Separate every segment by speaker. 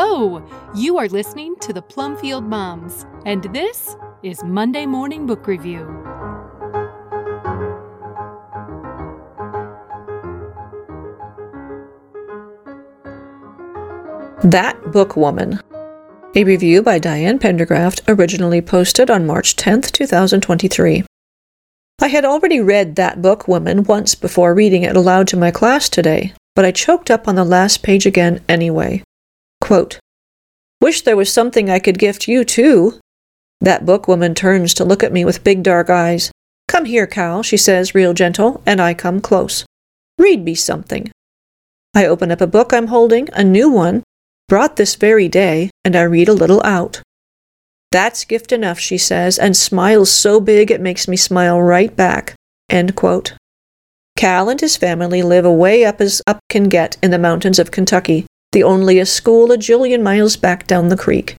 Speaker 1: Hello! You are listening to the Plumfield Moms, and this is Monday Morning Book Review.
Speaker 2: That Book Woman. A review by Diane Pendergraft, originally posted on March 10th, 2023. I had already read That Book Woman once before reading it aloud to my class today, but I choked up on the last page again anyway. Quote, Wish there was something I could gift you, too. That bookwoman turns to look at me with big dark eyes. Come here, Cal, she says, real gentle, and I come close. Read me something. I open up a book I'm holding, a new one, brought this very day, and I read a little out. That's gift enough, she says, and smiles so big it makes me smile right back. Cal and his family live away up as up can get in the mountains of Kentucky, the only a school a jillion miles back down the creek.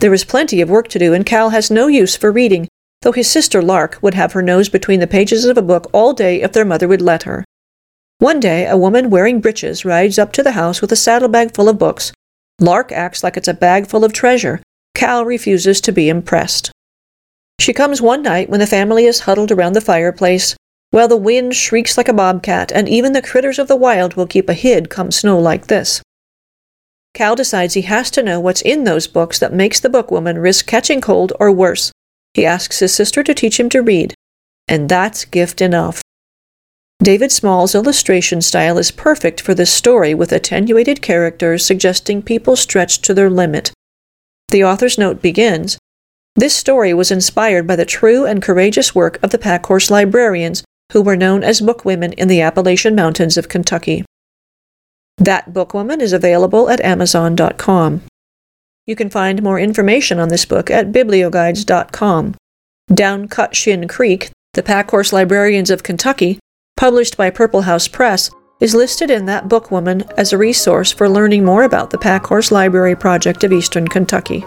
Speaker 2: There is plenty of work to do, and Cal has no use for reading, though his sister Lark would have her nose between the pages of a book all day if their mother would let her. One day, a woman wearing breeches rides up to the house with a saddlebag full of books. Lark acts like it's a bag full of treasure. Cal refuses to be impressed. She comes one night when the family is huddled around the fireplace, while the wind shrieks like a bobcat, and even the critters of the wild will keep a hid come snow like this. Cal decides he has to know what's in those books that makes the bookwoman risk catching cold or worse. He asks his sister to teach him to read, and that's gift enough. David Small's illustration style is perfect for this story with attenuated characters suggesting people stretched to their limit. The author's note begins This story was inspired by the true and courageous work of the Packhorse librarians, who were known as bookwomen in the Appalachian Mountains of Kentucky. That Bookwoman is available at Amazon.com. You can find more information on this book at biblioguides.com. Down Cut Shin Creek, The Packhorse Librarians of Kentucky, published by Purple House Press, is listed in That Bookwoman as a resource for learning more about the Packhorse Library Project of Eastern Kentucky.